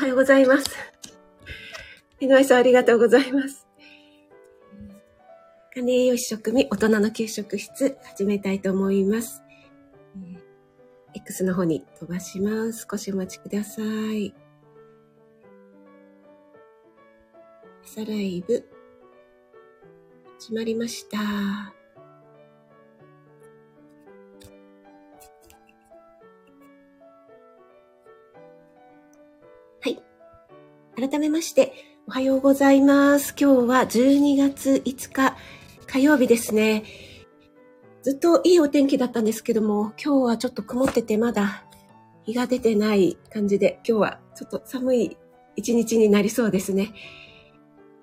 おはようございます。井上さん、ありがとうございます。金栄養士食味、大人の給食室、始めたいと思います。X の方に飛ばします。少しお待ちください。朝ライブ、始まりました。改めまして、おはようございます。今日は12月5日火曜日ですね。ずっといいお天気だったんですけども、今日はちょっと曇っててまだ日が出てない感じで、今日はちょっと寒い一日になりそうですね。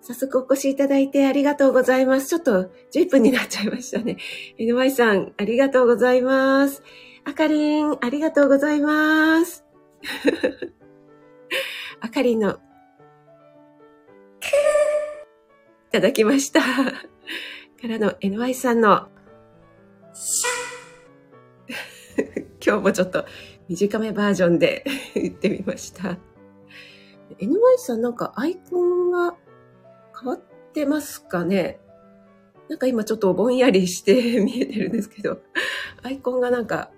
早速お越しいただいてありがとうございます。ちょっと10分になっちゃいましたね。NY さん、ありがとうございます。あかりん、ありがとうございます。あかりんの、ただきました。からの NY さんの、今日もちょっと短めバージョンで 言ってみました。NY さんなんかアイコンが変わってますかね？なんか今ちょっとぼんやりして見えてるんですけど、アイコンがなんか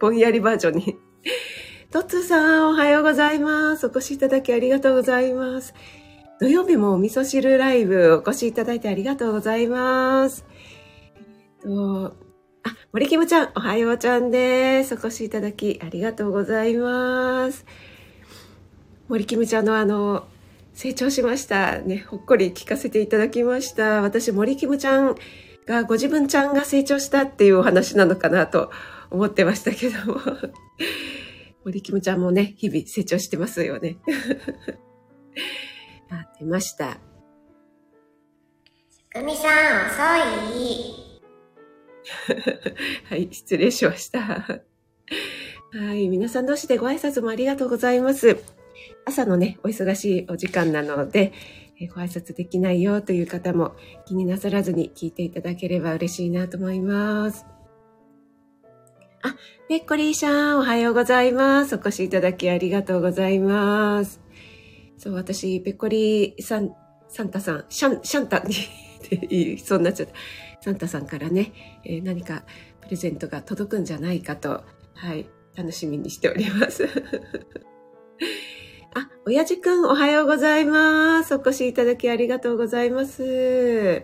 ぼんやりバージョンに。トッツーさん、おはようございます。お越しいただきありがとうございます。土曜日もお味噌汁ライブお越しいただいてありがとうございます。えっと、あ、森キムちゃん、おはようちゃんです。お越しいただきありがとうございます。森キムちゃんのあの、成長しました。ね、ほっこり聞かせていただきました。私、森キムちゃんが、ご自分ちゃんが成長したっていうお話なのかなと思ってましたけども。森キムちゃんもね、日々成長してますよね。あ、出ました。くみさん、遅い。はい、失礼しました。はい、皆さん同士でご挨拶もありがとうございます。朝のね、お忙しいお時間なので、えご挨拶できないよという方も気になさらずに聞いていただければ嬉しいなと思います。あ、ペッコリーさん、おはようございます。お越しいただきありがとうございます。そう、私、ペコリーさん、サンタさん、シャン、シャンタに って言いそうになっちゃった。サンタさんからね、えー、何かプレゼントが届くんじゃないかと、はい、楽しみにしております。あ、親父くんおはようございます。お越しいただきありがとうございます。えっ、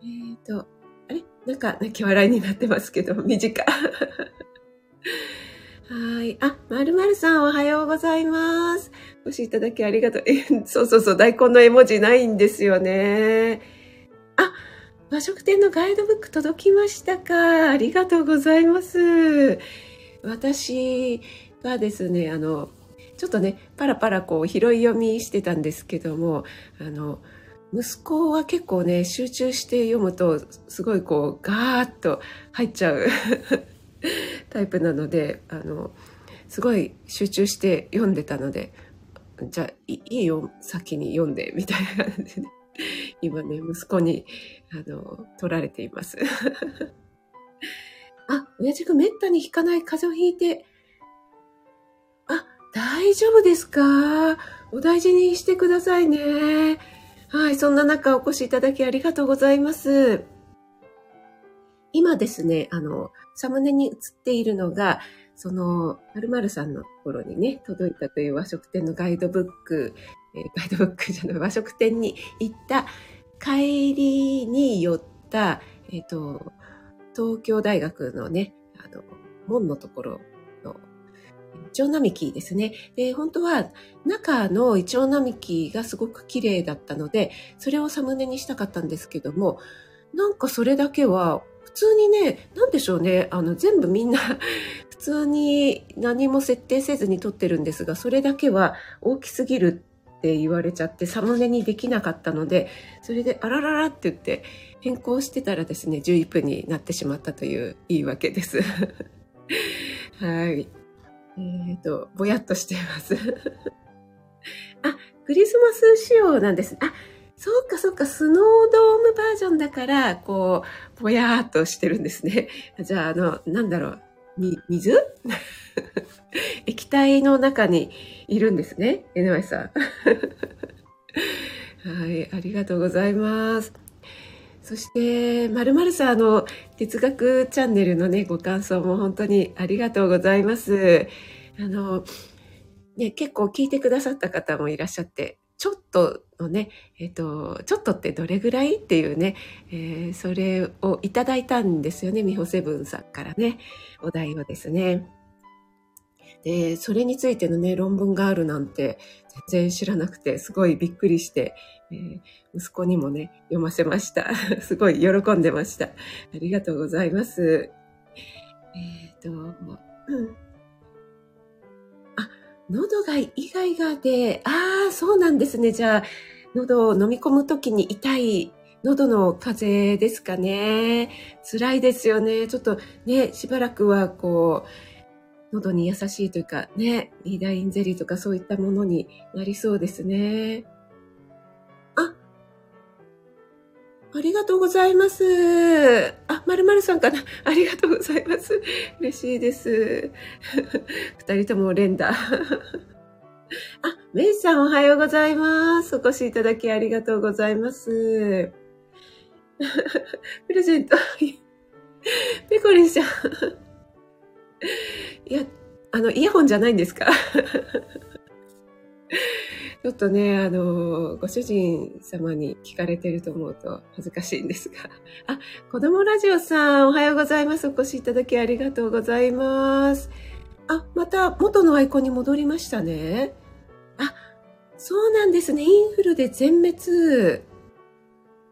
ー、と、あれ？なんか泣き笑いになってますけど、短。はい。あ、まるまるさんおはようございます。お越しいただきありがとう。え、そうそうそう、大根の絵文字ないんですよね。あ、和食店のガイドブック届きましたかありがとうございます。私がですね、あの、ちょっとねパラパラこう拾い読みしてたんですけどもあの息子は結構ね集中して読むとすごいこうガーッと入っちゃう タイプなのであのすごい集中して読んでたのでじゃあいいよ先に読んでみたいな感じで、今ね息子にあの取られています あ親父がめったに引かない風邪をひいてあ大丈夫ですか？お大事にしてくださいね。はい、そんな中お越しいただきありがとうございます。今ですね、あの、サムネに映っているのが、その、〇〇さんのところにね、届いたという和食店のガイドブック、えー、ガイドブックじゃない、和食店に行った帰りに寄った、えっ、ー、と、東京大学のね、あの、門のところのイチョウ並木ですね。で、本当は中のイチョウ並木がすごく綺麗だったので、それをサムネにしたかったんですけども、なんかそれだけは普通にね、なんでしょうね、あの全部みんな普通に何も設定せずに撮ってるんですが、それだけは大きすぎるって言われちゃってサムネにできなかったので、それであらららって言って変更してたらですね、11分になってしまったという言い訳です。はい。えっ、ー、と、ぼやっとしています。あ、クリスマス仕様なんです。あ、そうかそうか、スノードームバージョンだから、こう、ぼやーっとしてるんですね。じゃあ、あの、なんだろう。水？液体の中にいるんですね。NY さん。はい、ありがとうございます。そして、まるまるさん、の、哲学チャンネルのね、ご感想も本当にありがとうございます。あの、ね、結構聞いてくださった方もいらっしゃって、とのね、えっ、と、ちょっとってどれぐらいっていうね、えー、それをいただいたんですよね、みほセブンさんからね、お題をですね。で、それについてのね、論文があるなんて全然知らなくて、すごいびっくりして、えー、息子にもね、読ませました。すごい喜んでました。ありがとうございます。えっ、ー、と、うん喉がイガイガで、ああ、そうなんですね。じゃあ、喉を飲み込むときに痛い喉の風邪ですかね。辛いですよね。ちょっとね、しばらくはこう、喉に優しいというかね、リーダインゼリーとかそういったものになりそうですね。ありがとうございます。あ、まるまるさんかな。ありがとうございます。嬉しいです。二人とも連打。あ、メイさんおはようございます。お越しいただきありがとうございます。プレゼント。ペコリンちゃん。いや、あの、イヤホンじゃないんですか？ちょっとね、あの、ご主人様に聞かれてると思うと恥ずかしいんですが。あ、子供ラジオさん、おはようございます。お越しいただきありがとうございます。あ、また元のアイコンに戻りましたね。あ、そうなんですね。インフルで全滅。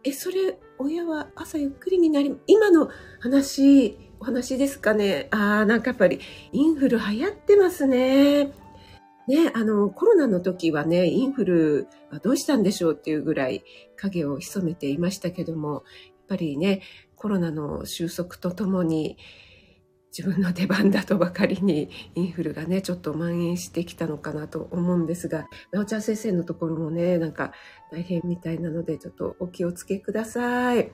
え、それ、親は朝ゆっくりになり、今の話、お話ですかね。ああ、なんかやっぱりインフル流行ってますね。ね、あの、コロナの時はね、インフルはどうしたんでしょうっていうぐらい影を潜めていましたけども、やっぱりね、コロナの収束とともに、自分の出番だとばかりにインフルがね、ちょっと蔓延してきたのかなと思うんですが、なおちゃん先生のところもね、なんか大変みたいなので、ちょっとお気をつけください。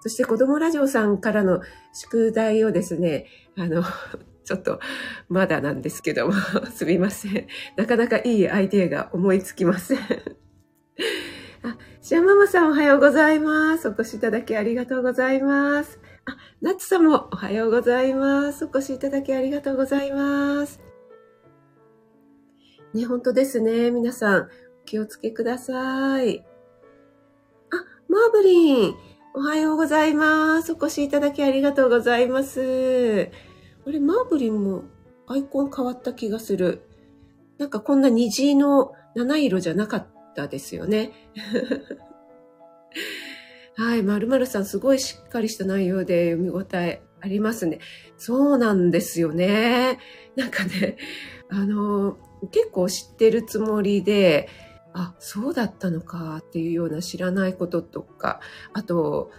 そして子供ラジオさんからの宿題をですね、あの、ちょっとまだなんですけども、すみません。なかなかいいアイディアが思いつきません。あ、シアママさんおはようございます。お越しいただきありがとうございます。あ、ナッツさんもおはようございます。お越しいただきありがとうございます。ね、本当ですね。皆さん、お気をつけください。あ、マーブリン、おはようございます。お越しいただきありがとうございます。あれ、マーブリンもアイコン変わった気がする。なんかこんな虹の七色じゃなかったですよね。はい、まるまるさんすごいしっかりした内容で読み応えありますね。そうなんですよね。なんかね、あの、結構知ってるつもりで、あ、そうだったのかっていうような知らないこととか、あと、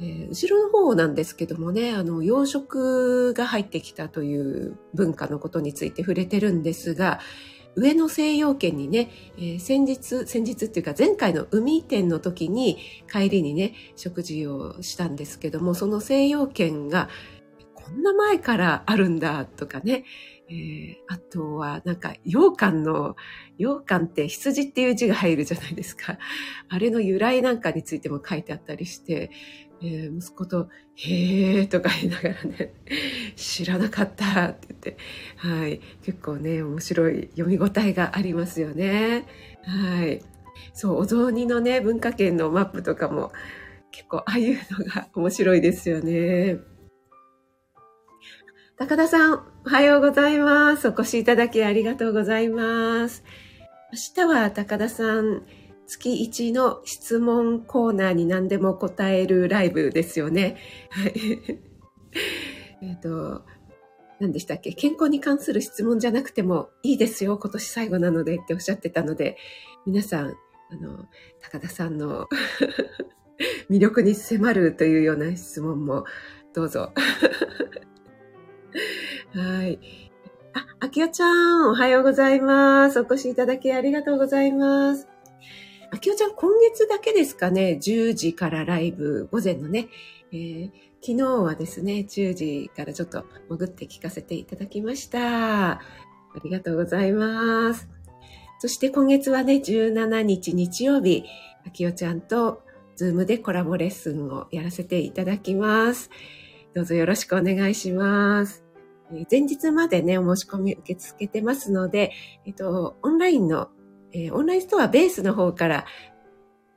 えー、後ろの方なんですけどもね、あの、養殖が入ってきたという文化のことについて触れてるんですが、上野西洋圏にね、えー、先日、先日っていうか前回の海店の時に帰りにね、食事をしたんですけども、その西洋圏がこんな前からあるんだとかね、えー、あとはなんか羊羹の、羊羹って羊っていう字が入るじゃないですか。あれの由来なんかについても書いてあったりして、えー、息子と、へーとか言いながらね、知らなかったって言って、はい、結構ね、面白い読み応えがありますよね。はい。そう、お雑煮のね、文化圏のマップとかも、結構ああいうのが面白いですよね。高田さん、おはようございます。お越しいただきありがとうございます。明日は高田さん、月1の質問コーナーに何でも答えるライブですよね。はい。えっと、何でしたっけ？健康に関する質問じゃなくてもいいですよ。今年最後なのでっておっしゃってたので、皆さん、あの、高田さんの 魅力に迫るというような質問もどうぞ。はい。あ、あきおちゃん、おはようございます。お越しいただきありがとうございます。あきおちゃん、今月だけですかね、10時からライブ、午前のね、えー、昨日はですね、10時からちょっと潜って聞かせていただきました。ありがとうございます。そして今月はね、17日日曜日、あきおちゃんと Zoom でコラボレッスンをやらせていただきます。どうぞよろしくお願いします。前日までね、お申し込み受け付けてますので、えっと、オンラインの、えオンラインストアベースの方から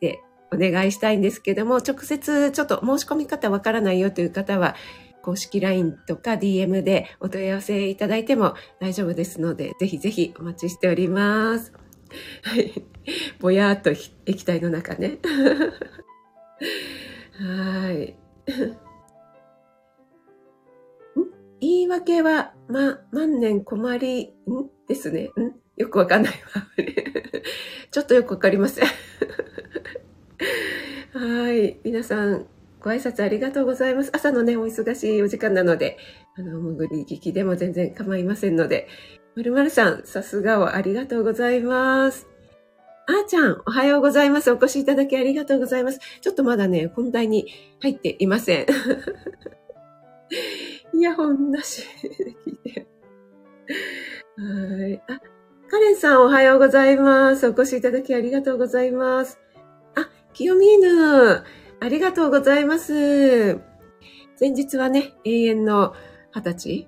でお願いしたいんですけども、直接ちょっと申し込み方わからないよという方は、公式 LINE とか DM でお問い合わせいただいても大丈夫ですので、ぜひぜひお待ちしております。はい。ぼやーっと液体の中ね。はい。い訳は、ま、万年困り、んですね。ん？よくわかんないわ。ちょっとよくわかりません。はい。皆さん、ご挨拶ありがとうございます。朝のね、お忙しいお時間なので、あの、潜り聞きでも全然構いませんので、まるまるさん、さすがをありがとうございます。あーちゃん、おはようございます。お越しいただきありがとうございます。ちょっとまだね、本題に入っていません。イヤホンなしで聞いて。はい。あ、カレンさん、おはようございます。お越しいただきありがとうございます。あ、清見犬、ありがとうございます。前日はね、永遠の二十歳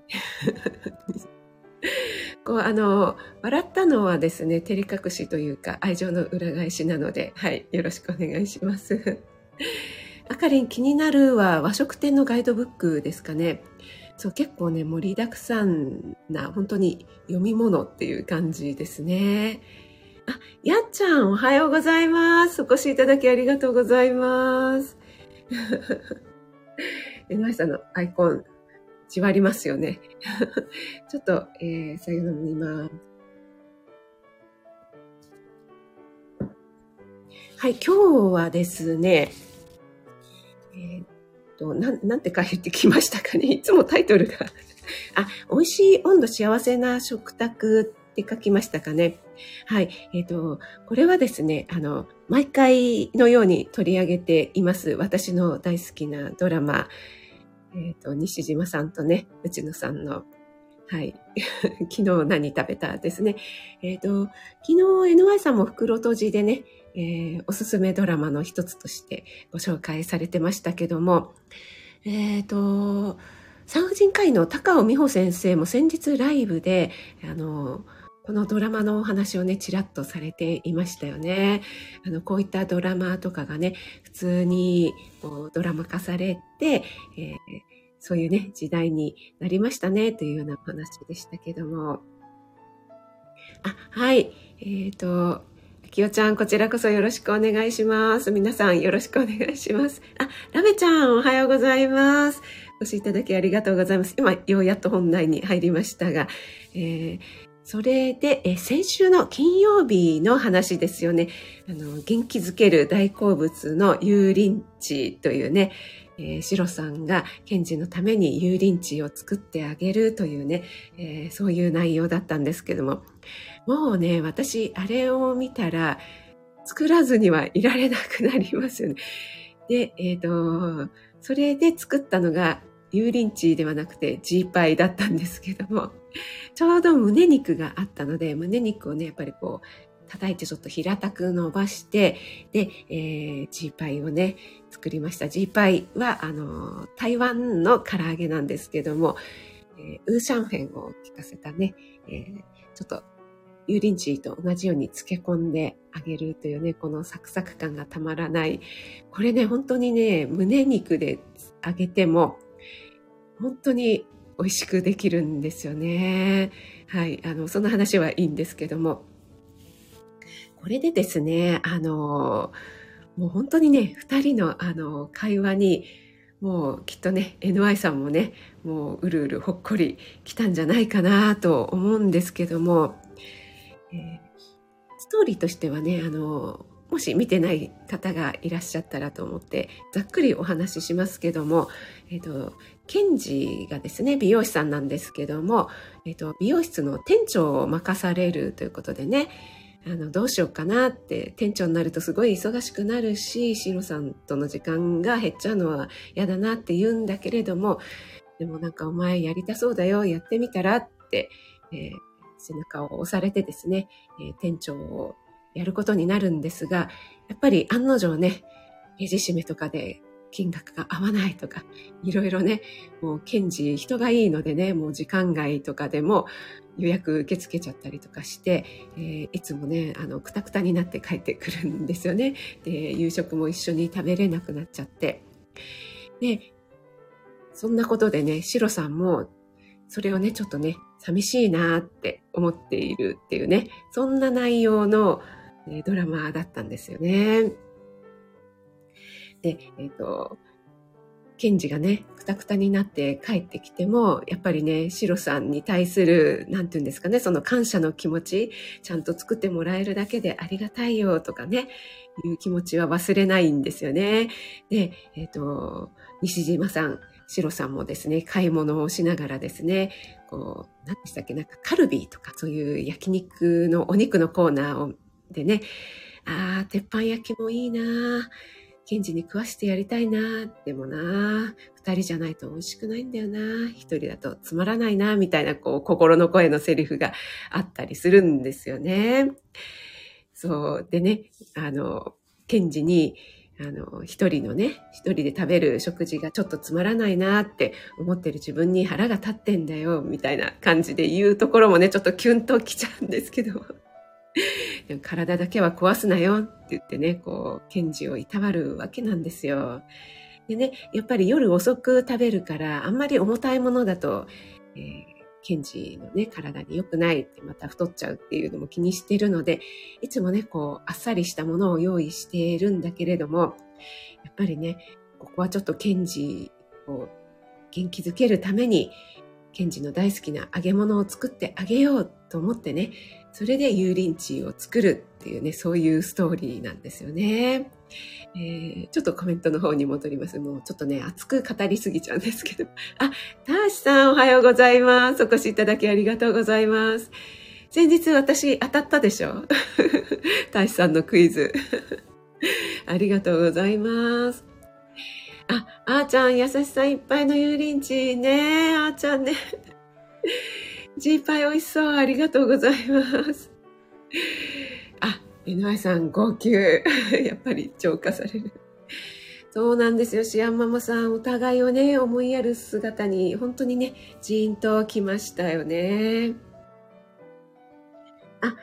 こう、あの、笑ったのはですね、照れ隠しというか、愛情の裏返しなので、はい、よろしくお願いします。あかりん気になるは和食店のガイドブックですかね。そう、結構ね、盛りだくさんな、本当に読み物っていう感じですね。あ、やっちゃん、おはようございます。お越しいただきありがとうございます。えなさんのアイコン、じわりますよね。ちょっと、えー、さよなら今。はい、今日はですね、えーと、なん、なんて書いてきましたかね。いつもタイトルが。あ、美味しい温度幸せな食卓って書きましたかね。はい。えっ、と、これはですね、あの、毎回のように取り上げています。私の大好きなドラマ。えっ、と、西島さんとね、内野さんの、はい。昨日何食べたですね。えっ、と、昨日 NY さんも袋閉じでね、えーおすすめドラマの一つとしてご紹介されてましたけども、えっ、と、産婦人科医の高尾美穂先生も先日ライブで、あの、このドラマのお話をね、ちらっとされていましたよね。あの、こういったドラマとかがね、普通にこうドラマ化されて、えーそういうね、時代になりましたね、というようなお話でしたけども。あ、はい。えっ、と、きよちゃん、こちらこそよろしくお願いします。皆さんよろしくお願いします。あ、ラメちゃん、おはようございます。お越しいただきありがとうございます。今、ようやっと本題に入りましたが、えーそれで、えー先週の金曜日の話ですよね。あの、元気づける大好物の油淋鶏というね、えー、シロさんがケンジのために油淋鶏を作ってあげるというね、えーそういう内容だったんですけども、もうね、私、あれを見たら、作らずにはいられなくなりますよね。で、えっ、と、それで作ったのが、油淋鶏ではなくて、ジーパイだったんですけども、ちょうど胸肉があったので、胸肉をね、やっぱりこう、叩いてちょっと平たく伸ばして、で、えー、ジーパイをね、作りました。ジーパイは、あの、台湾の唐揚げなんですけども、えーウーシャンフェンを効かせたね、えーちょっと油淋鶏と同じように漬け込んであげるというね、このサクサク感がたまらない。これね、本当にね、胸肉で揚げても、本当に美味しくできるんですよね。はい。あの、その話はいいんですけども。これでですね、あの、もう本当にね、二人のあの、会話に、もうきっとね、NY さんもね、もううるうるほっこり来たんじゃないかなと思うんですけども、えー。ストーリーとしてはね、あの、もし見てない方がいらっしゃったらと思って、ざっくりお話ししますけども、えっ、と、ケンジがですね、美容師さんなんですけども、えっ、と、美容室の店長を任されるということでね、あの、どうしようかなって、店長になるとすごい忙しくなるし、シロさんとの時間が減っちゃうのは嫌だなって言うんだけれども、でもなんかお前やりたそうだよ、やってみたらって、えー、背中を押されてですね、えー、店長をやることになるんですが、やっぱり案の定ね、レジ締めとかで金額が合わないとか、いろいろね、もう検事人がいいのでね、もう時間外とかでも予約受け付けちゃったりとかして、えー、いつもね、あの、くたくたになって帰ってくるんですよね。で、夕食も一緒に食べれなくなっちゃって。で、そんなことでね、シロさんも、それをね、ちょっとね、寂しいなって思っているっていうね、そんな内容の、えドラマだったんですよね。で、えっ、ー、と、ケンジがね、くたくたになって帰ってきても、やっぱりね、シロさんに対する、なんて言うんですかね、その感謝の気持ち、ちゃんと作ってもらえるだけでありがたいよとかね、いう気持ちは忘れないんですよね。で、えっ、ー、と、西島さん、シロさんもですね、買い物をしながらですね、こう、何でしたっけ、なんかカルビーとかそういう焼肉のお肉のコーナーでね、ああ、鉄板焼きもいいなケンジに食わしてやりたいなでもな二人じゃないと美味しくないんだよな一人だとつまらないなみたいな、こう、心の声のセリフがあったりするんですよね。そう。でね、あの、ケンジに、あの、一人のね、一人で食べる食事がちょっとつまらないなって思ってる自分に腹が立ってんだよ、みたいな感じで言うところもね、ちょっとキュンときちゃうんですけど。でも体だけは壊すなよって言ってね、こう、検事をいたわるわけなんですよ。でね、やっぱり夜遅く食べるから、あんまり重たいものだと、えー、ケンジのね、体に良くないって、また太っちゃうっていうのも気にしているので、いつもね、こう、あっさりしたものを用意しているんだけれども、やっぱりね、ここはちょっとケンジを元気づけるために、ケンジの大好きな揚げ物を作ってあげようと思ってね、それで油淋鶏を作るっていうね、そういうストーリーなんですよね。えー、ちょっとコメントの方に戻ります。もうちょっとね、熱く語りすぎちゃうんですけど。あ、ターシさんおはようございます。お越しいただきありがとうございます。先日私当たったでしょ？ターシさんのクイズ。ありがとうございます。あ、あーちゃん、優しさいっぱいの油淋鶏ね。あーちゃんね。ジーパイ美味しそう。ありがとうございます。井上さん、号泣。やっぱり浄化される。そうなんですよ。シアンママさん、お互いをね、思いやる姿に、本当にね、ジーンと来ましたよね。あ、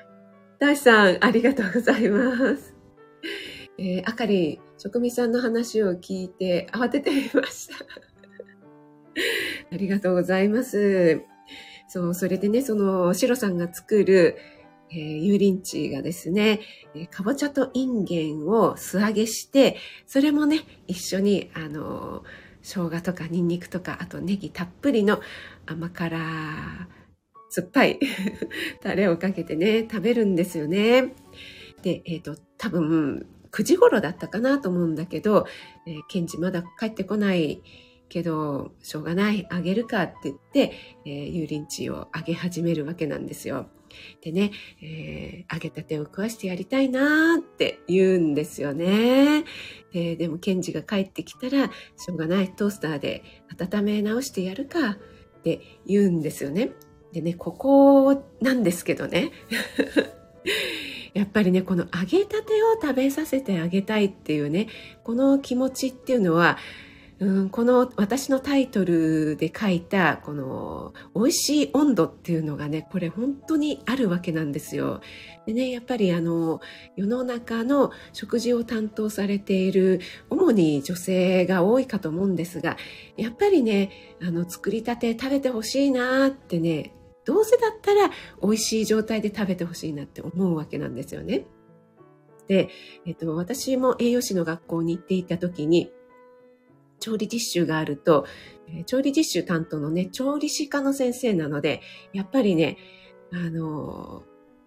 大さん、ありがとうございます。えー、あかり、職味さんの話を聞いて慌ててみました。ありがとうございます。そう、それでね、その、シロさんが作る、えー、油淋鶏がですね、えー、かぼちゃとインゲンを素揚げして、それもね、一緒に、あのー、生姜とかニンニクとか、あとネギたっぷりの甘辛、酸っぱい タレをかけてね、食べるんですよね。で、えっ、ー、と、多分、9時頃だったかなと思うんだけど、えー、ケンジまだ帰ってこないけど、しょうがない、あげるかって言って、えー、油淋鶏をあげ始めるわけなんですよ。でね、えー、揚げたてを食わしてやりたいなーって言うんですよね。ででも、ケンジが帰ってきたら、しょうがない、トースターで温め直してやるかって言うんですよね。でね、ここなんですけどね。やっぱりね、この揚げたてを食べさせてあげたいっていうね、この気持ちっていうのは、うん、この私のタイトルで書いたこの美味しい温度っていうのがねこれ本当にあるわけなんですよ。でねやっぱりあの世の中の食事を担当されている主に女性が多いかと思うんですがやっぱりねあの作りたて食べてほしいなってねどうせだったら美味しい状態で食べてほしいなって思うわけなんですよね。で、えっと、私も栄養士の学校に行っていた時に調理実習があると、調理実習担当のね、調理師科の先生なので、やっぱりね、あの、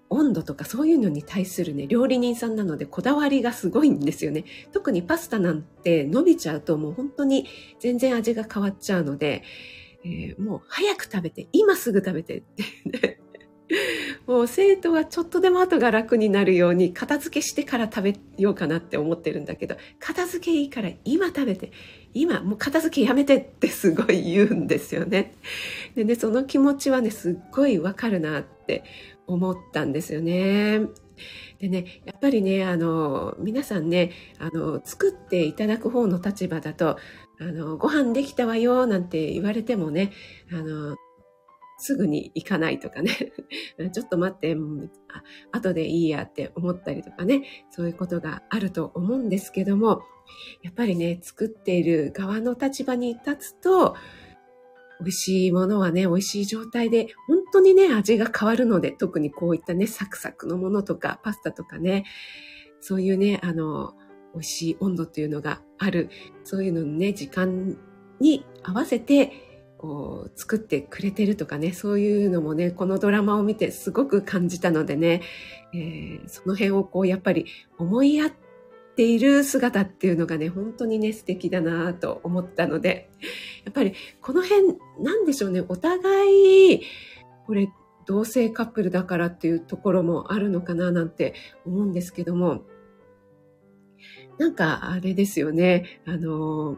温度とかそういうのに対するね、料理人さんなのでこだわりがすごいんですよね。特にパスタなんて伸びちゃうともう本当に全然味が変わっちゃうので、えー、もう早く食べて、今すぐ食べてって、もう生徒はちょっとでも後が楽になるように片付けしてから食べようかなって思ってるんだけど、片付けいいから今食べて、今もう片付けやめてってすごい言うんですよね。でね、その気持ちはね、すっごいわかるなって思ったんですよね。でね、やっぱりね、あの、皆さんね、あの、作っていただく方の立場だと、あの、ご飯できたわよ、なんて言われてもね、あの、すぐに行かないとかね、ちょっと待って、あ後でいいやって思ったりとかね、そういうことがあると思うんですけども、やっぱりね、作っている側の立場に立つと、美味しいものはね、美味しい状態で、本当にね、味が変わるので、特にこういったね、サクサクのものとか、パスタとかね、そういうね、あの、美味しい温度っていうのがある、そういうのね、時間に合わせて、こう、作ってくれてるとかね、そういうのもね、このドラマを見てすごく感じたのでね、えー、その辺をこう、やっぱり思いやっている姿っていうのがね、本当にね、素敵だなと思ったので、やっぱりこの辺、なんでしょうね、お互い、これ、同性カップルだからっていうところもあるのかななんて思うんですけども、なんかあれですよね、あの、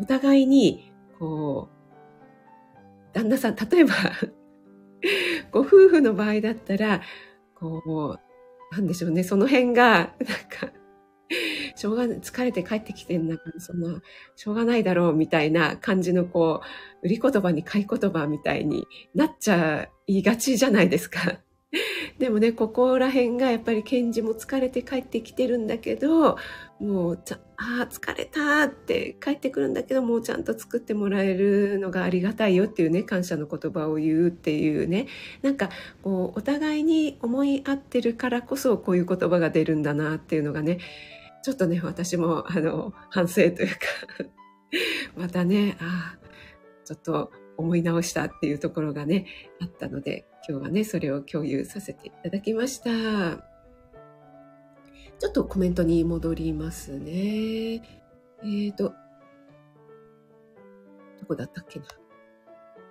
お互いに、こう、旦那さん、例えば ご夫婦の場合だったら、こう、なんでしょうね、その辺が、なんか、しょうが、疲れて帰ってきてんだから、そんな、しょうがないだろう、みたいな感じの、こう、売り言葉に買い言葉みたいになっちゃいがちじゃないですか。でもね、ここら辺がやっぱりケンジも疲れて帰ってきてるんだけど、もうちゃ、ああ、疲れたって帰ってくるんだけど、もうちゃんと作ってもらえるのがありがたいよっていうね、感謝の言葉を言うっていうね、なんかこう、お互いに思い合ってるからこそこういう言葉が出るんだなっていうのがね、ちょっとね、私もあの、反省というか。またね、ああ、ちょっと思い直したっていうところがね、あったので、今日はね、それを共有させていただきました。ちょっとコメントに戻りますね。えーと、どこだったっけな？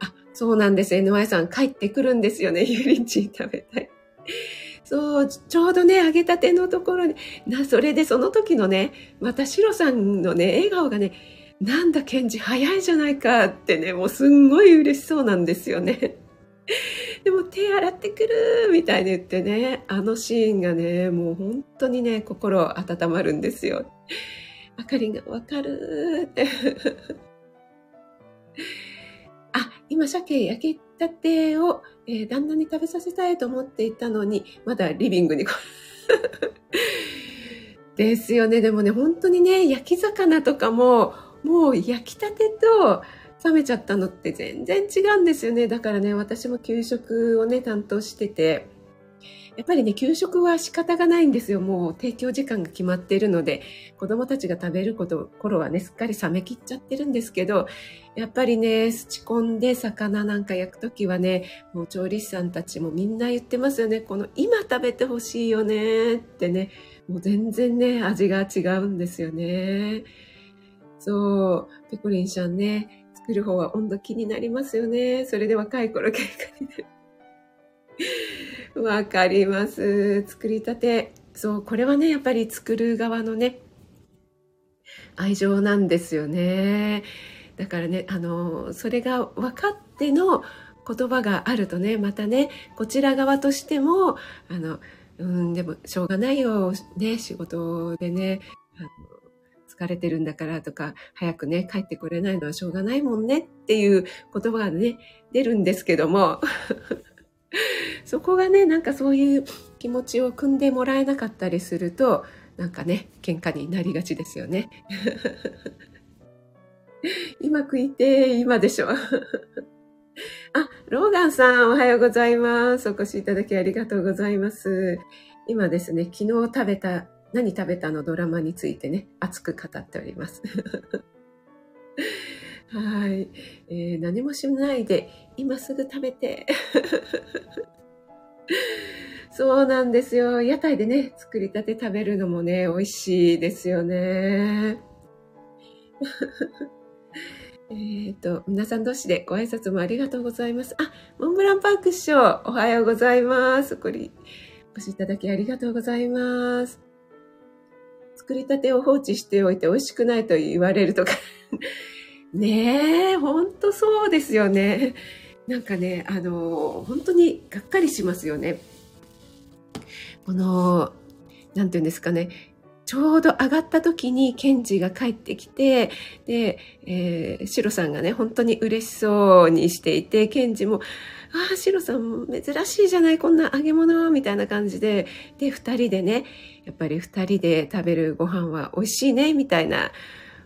あ、そうなんです。NY さん帰ってくるんですよね。ユリンチ食べたい。そう、ちょうどね、揚げたてのところに、な、それでその時のね、またシロさんのね、笑顔がね、なんだ、ケンジ早いじゃないかってね、もうすんごい嬉しそうなんですよね。でも手洗ってくるみたいに言ってね、あのシーンがね、もう本当にね、心温まるんですよ。あかりがわかるって。あ、今鮭焼きたてを、えー、旦那に食べさせたいと思っていたのに、まだリビングに ですよね。でもね、本当にね、焼き魚とかも、もう焼きたてと冷めちゃったのって全然違うんですよね。だからね、私も給食をね、担当してて、やっぱりね、給食は仕方がないんですよ。もう提供時間が決まっているので、子供たちが食べること頃はね、すっかり冷めきっちゃってるんですけど、やっぱりね、すち込んで魚なんか焼くときはね、もう調理師さんたちもみんな言ってますよね。この今食べてほしいよねってね、もう全然ね、味が違うんですよね。そう、ペコリンちゃんね、作る方は温度気になりますよね。それで若い頃喧嘩になる。わかります。作りたて。そう、これはね、やっぱり作る側のね、愛情なんですよね。だからね、あの、それが分かっての言葉があるとね、またね、こちら側としても、あの、うん、でもしょうがないよ、ね、仕事でね、あの疲れてるんだからとか、早くね、帰ってこれないのはしょうがないもんねっていう言葉がね、出るんですけども、そこがね、なんかそういう気持ちを汲んでもらえなかったりすると、なんかね、喧嘩になりがちですよね。今食いて、今でしょ。あ、ローガンさん、おはようございます。お越しいただきありがとうございます。今ですね、昨日食べた何食べたのドラマについてね、熱く語っております。はい、えー、何もしないで、今すぐ食べて。そうなんですよ。屋台でね、作りたて食べるのもね、美味しいですよね。えっ、と、皆さん同士でご挨拶もありがとうございます。あ、モンブランパーク師匠、おはようございます。これ、お越しいただきありがとうございます。作りたてを放置しておいて美味しくないと言われるとか。ねえ、ほんとそうですよね。なんかね、あの、本当にがっかりしますよね。この、なんていうんですかね、ちょうど上がった時にケンジが帰ってきて、で、えー、シロさんがね、本当に嬉しそうにしていて、ケンジも、ああ、シロさん珍しいじゃない、こんな揚げ物、みたいな感じで、で、二人でね、やっぱり二人で食べるご飯は美味しいね、みたいな、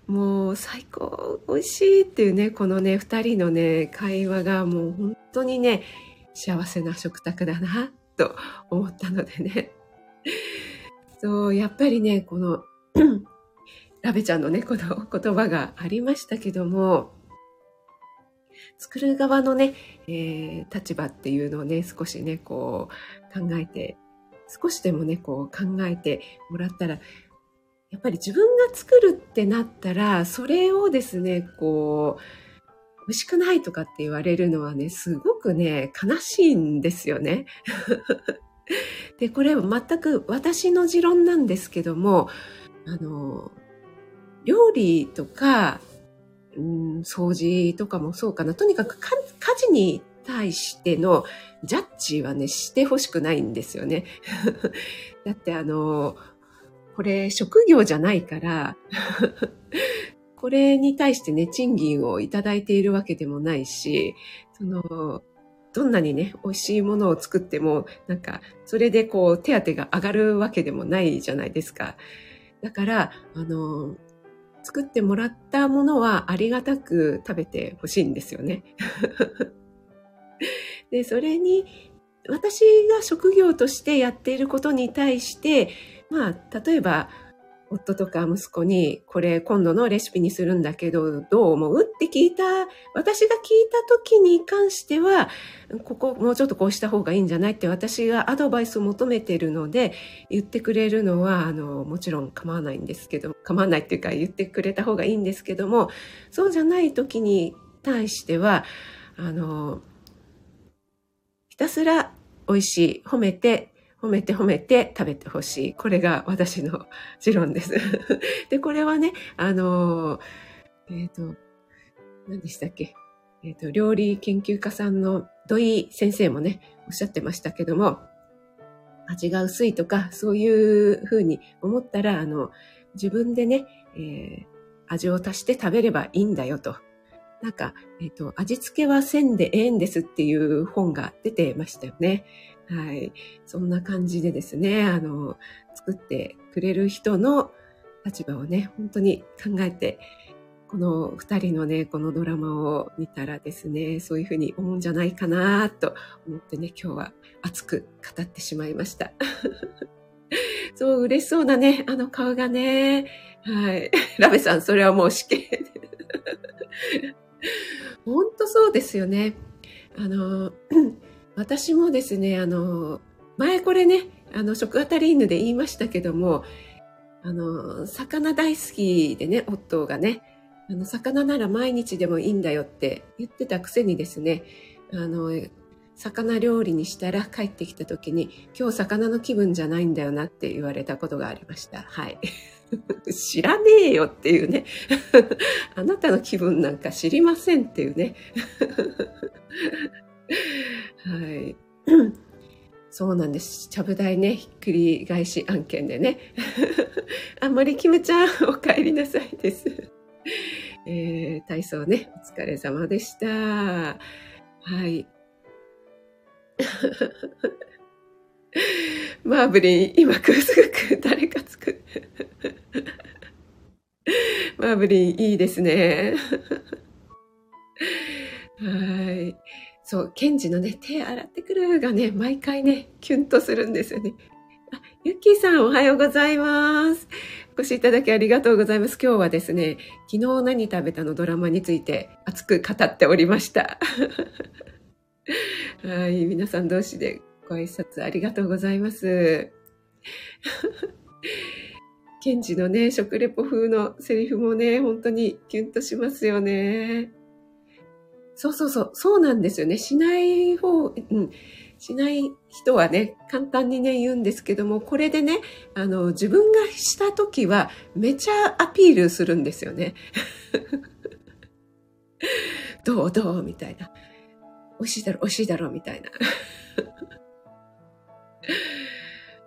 もう最高、美味しいっていうね、このね、二人のね、会話がもう本当にね、幸せな食卓だな、と思ったのでね。そう、やっぱりね、この、ラベちゃんのね、この言葉がありましたけども、作る側のね、えー、立場っていうのをね、少しね、こう考えて、少しでもね、こう考えてもらったら、やっぱり自分が作るってなったら、それをですね、こう、美味しくないとかって言われるのはね、すごくね、悲しいんですよね。で、これは全く私の持論なんですけども、あの、料理とか、うん、掃除とかもそうかな。とにかく家事に対してのジャッジはね、してほしくないんですよね。だってあの、これ職業じゃないから、これに対してね、賃金をいただいているわけでもないし、その、どんなにね、美味しいものを作っても、なんか、それでこう、手当が上がるわけでもないじゃないですか。だから、あの、作ってもらったものはありがたく食べてほしいんですよね。で、それに、私が職業としてやっていることに対して、まあ、例えば、夫とか息子に、これ今度のレシピにするんだけど、どう思う？って聞いた、私が聞いた時に関しては、ここもうちょっとこうした方がいいんじゃない？って私がアドバイスを求めてるので、言ってくれるのは、あの、もちろん構わないんですけど、構わないっていうか言ってくれた方がいいんですけども、そうじゃない時に対しては、あの、ひたすら美味しい、褒めて、褒めて褒めて食べてほしい。これが私の持論です。で、これはね、あの、えっ、ー、と、何でしたっけ？えっ、ー、と、料理研究家さんの土井先生もね、おっしゃってましたけども、味が薄いとか、そういうふうに思ったら、あの、自分でね、えー、味を足して食べればいいんだよと。なんか、えっ、ー、と、味付けは線でええんですっていう本が出てましたよね。はい。そんな感じでですね、あの、作ってくれる人の立場をね、本当に考えて、この二人のね、このドラマを見たらですね、そういうふうに思うんじゃないかなと思ってね、今日は熱く語ってしまいました。そう、嬉しそうなね、あの顔がね、はい。ラベさん、それはもう死刑。本当そうですよね。あの、私もですね、あの、前これね、あの、食あたり犬で言いましたけども、あの、魚大好きでね、夫がね、あの、魚なら毎日でもいいんだよって言ってたくせにですね、あの、魚料理にしたら帰ってきた時に、今日魚の気分じゃないんだよなって言われたことがありました。はい。知らねえよっていうね。あなたの気分なんか知りませんっていうね。はい。そうなんです。ちゃぶ台ね、ひっくり返し案件でね。あ、森キムちゃん、お帰りなさいです。えー、体操ね、お疲れ様でした。はい。マーブリン、今くすぐく誰かつく。マーブリン、いいですね。はい。そう、ケンジのね、手洗ってくるがね、毎回ね、キュンとするんですよね。あ、ユッキーさんおはようございます。お越しいただきありがとうございます。今日はですね、昨日何食べたのドラマについて熱く語っておりました。はい、皆さん同士でご挨拶ありがとうございます。ケンジのね、食レポ風のセリフもね、本当にキュンとしますよね。そうそうそう、そうなんですよね。しない方、うん、しない人はね、簡単にね、言うんですけども、これでね、あの、自分がした時は、めちゃアピールするんですよね。どうどうみたいな。美味しいだろ、美味しいだろ、みたいな。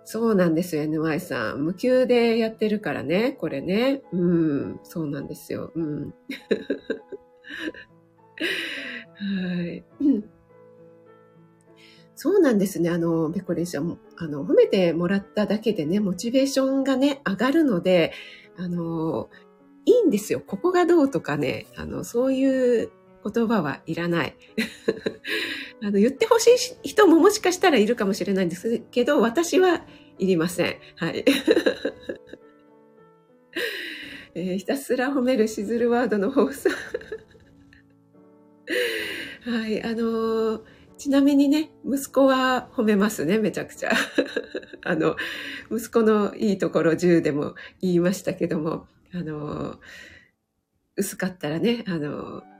そうなんですよ、NY さん。無給でやってるからね、これね。うん、そうなんですよ。うん。はい。そうなんですね。あの、ペコレーション、あの、褒めてもらっただけでね、モチベーションがね、上がるので、あの、いいんですよ。ここがどうとかね、あの、そういう言葉はいらない。あの言ってほしい人ももしかしたらいるかもしれないんですけど、私はいりません。はい。えー、ひたすら褒めるしずるワードの放送。はい、あのー、ちなみにね、息子は褒めますね、めちゃくちゃ。あの、息子のいいところ10でも言いましたけども、あのー、薄かったらね、あのー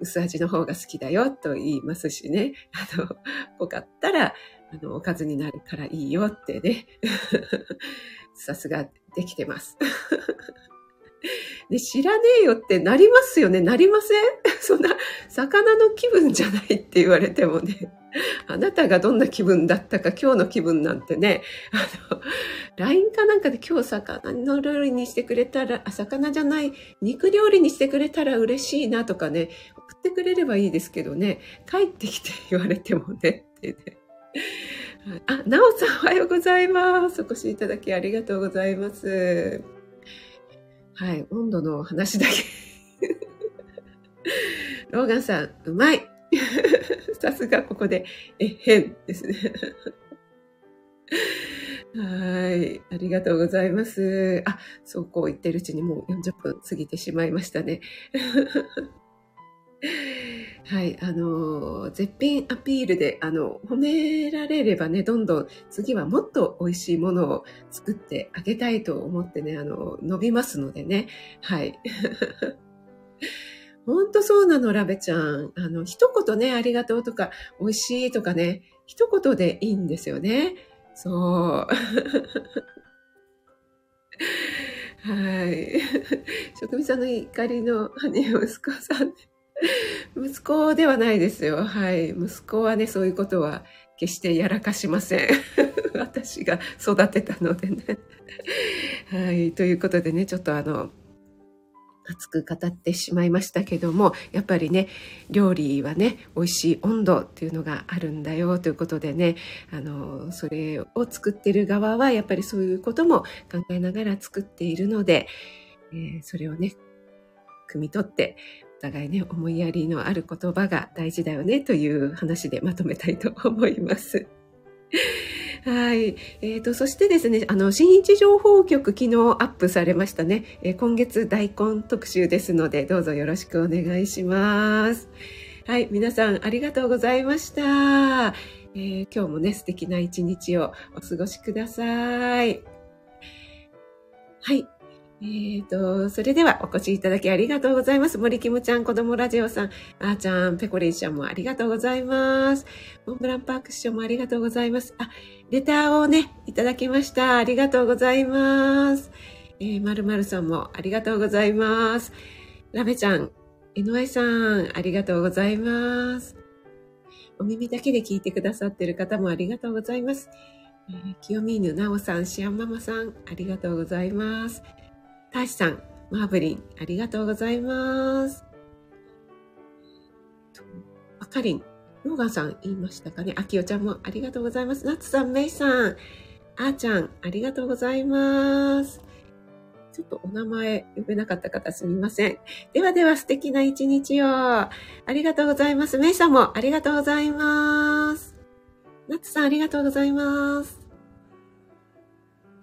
薄味の方が好きだよと言いますしね。あの、濃かったら、あの、おかずになるからいいよってね。さすができてます。で、知らねえよってなりますよね？なりません？そんな、魚の気分じゃないって言われてもね。あなたがどんな気分だったか今日の気分なんてね、あの、LINE かなんかで今日魚の料理にしてくれたら、あ、魚じゃない、肉料理にしてくれたら嬉しいなとかね、送ってくれればいいですけどね、帰ってきて言われてもね、ってね。あ、なおさんおはようございます。お越しいただきありがとうございます。はい、温度の話だけ。ローガンさん、うまい。さすがここで、え、変ですね。はい。ありがとうございます。あ、そうこう言ってるうちにもう40分過ぎてしまいましたね。はい。あの、絶品アピールで、あの、褒められればね、どんどん次はもっと美味しいものを作ってあげたいと思ってね、あの、伸びますのでね。はい。ほんとそうなの、ラベちゃん。あの、一言ね、ありがとうとか、美味しいとかね、一言でいいんですよね。そう。はい。職人さんの怒りの羽息子さん。息子ではないですよ。はい。息子はね、そういうことは決してやらかしません。私が育てたのでね。はい。ということでね、ちょっとあの、熱く語ってしまいましたけどもやっぱりね料理はね美味しい温度っていうのがあるんだよということでねあのそれを作ってる側はやっぱりそういうことも考えながら作っているので、えー、それをね汲み取って互いね思いやりのある言葉が大事だよねという話でまとめたいと思います。はい。えっ、ー、と、そしてですね、あの、新一情報局昨日アップされましたね。えー、今月大根特集ですので、どうぞよろしくお願いします。はい。皆さんありがとうございました。えー、今日もね、素敵な一日をお過ごしください。はい。えーと、それではお越しいただきありがとうございます。森キムちゃん、子供ラジオさん、あーちゃん、ペコリンちゃんもありがとうございます。モンブランパーク師匠もありがとうございます。あ、レターをね、いただきました。ありがとうございます。えー、まるまるさんもありがとうございます。ラベちゃん、NY さん、ありがとうございます。お耳だけで聞いてくださってる方もありがとうございます。えー、清見犬なおさん、シアンママさん、ありがとうございます。タシさん、マーブリン、ありがとうございます。あかりん、ローガンさん言いましたかね。あきおちゃんもありがとうございます。ナツさん、メイさん、あーちゃん、ありがとうございます。ちょっとお名前呼べなかった方すみません。ではでは素敵な一日を。ありがとうございます。メイさんもありがとうございます。ナツさんありがとうございます。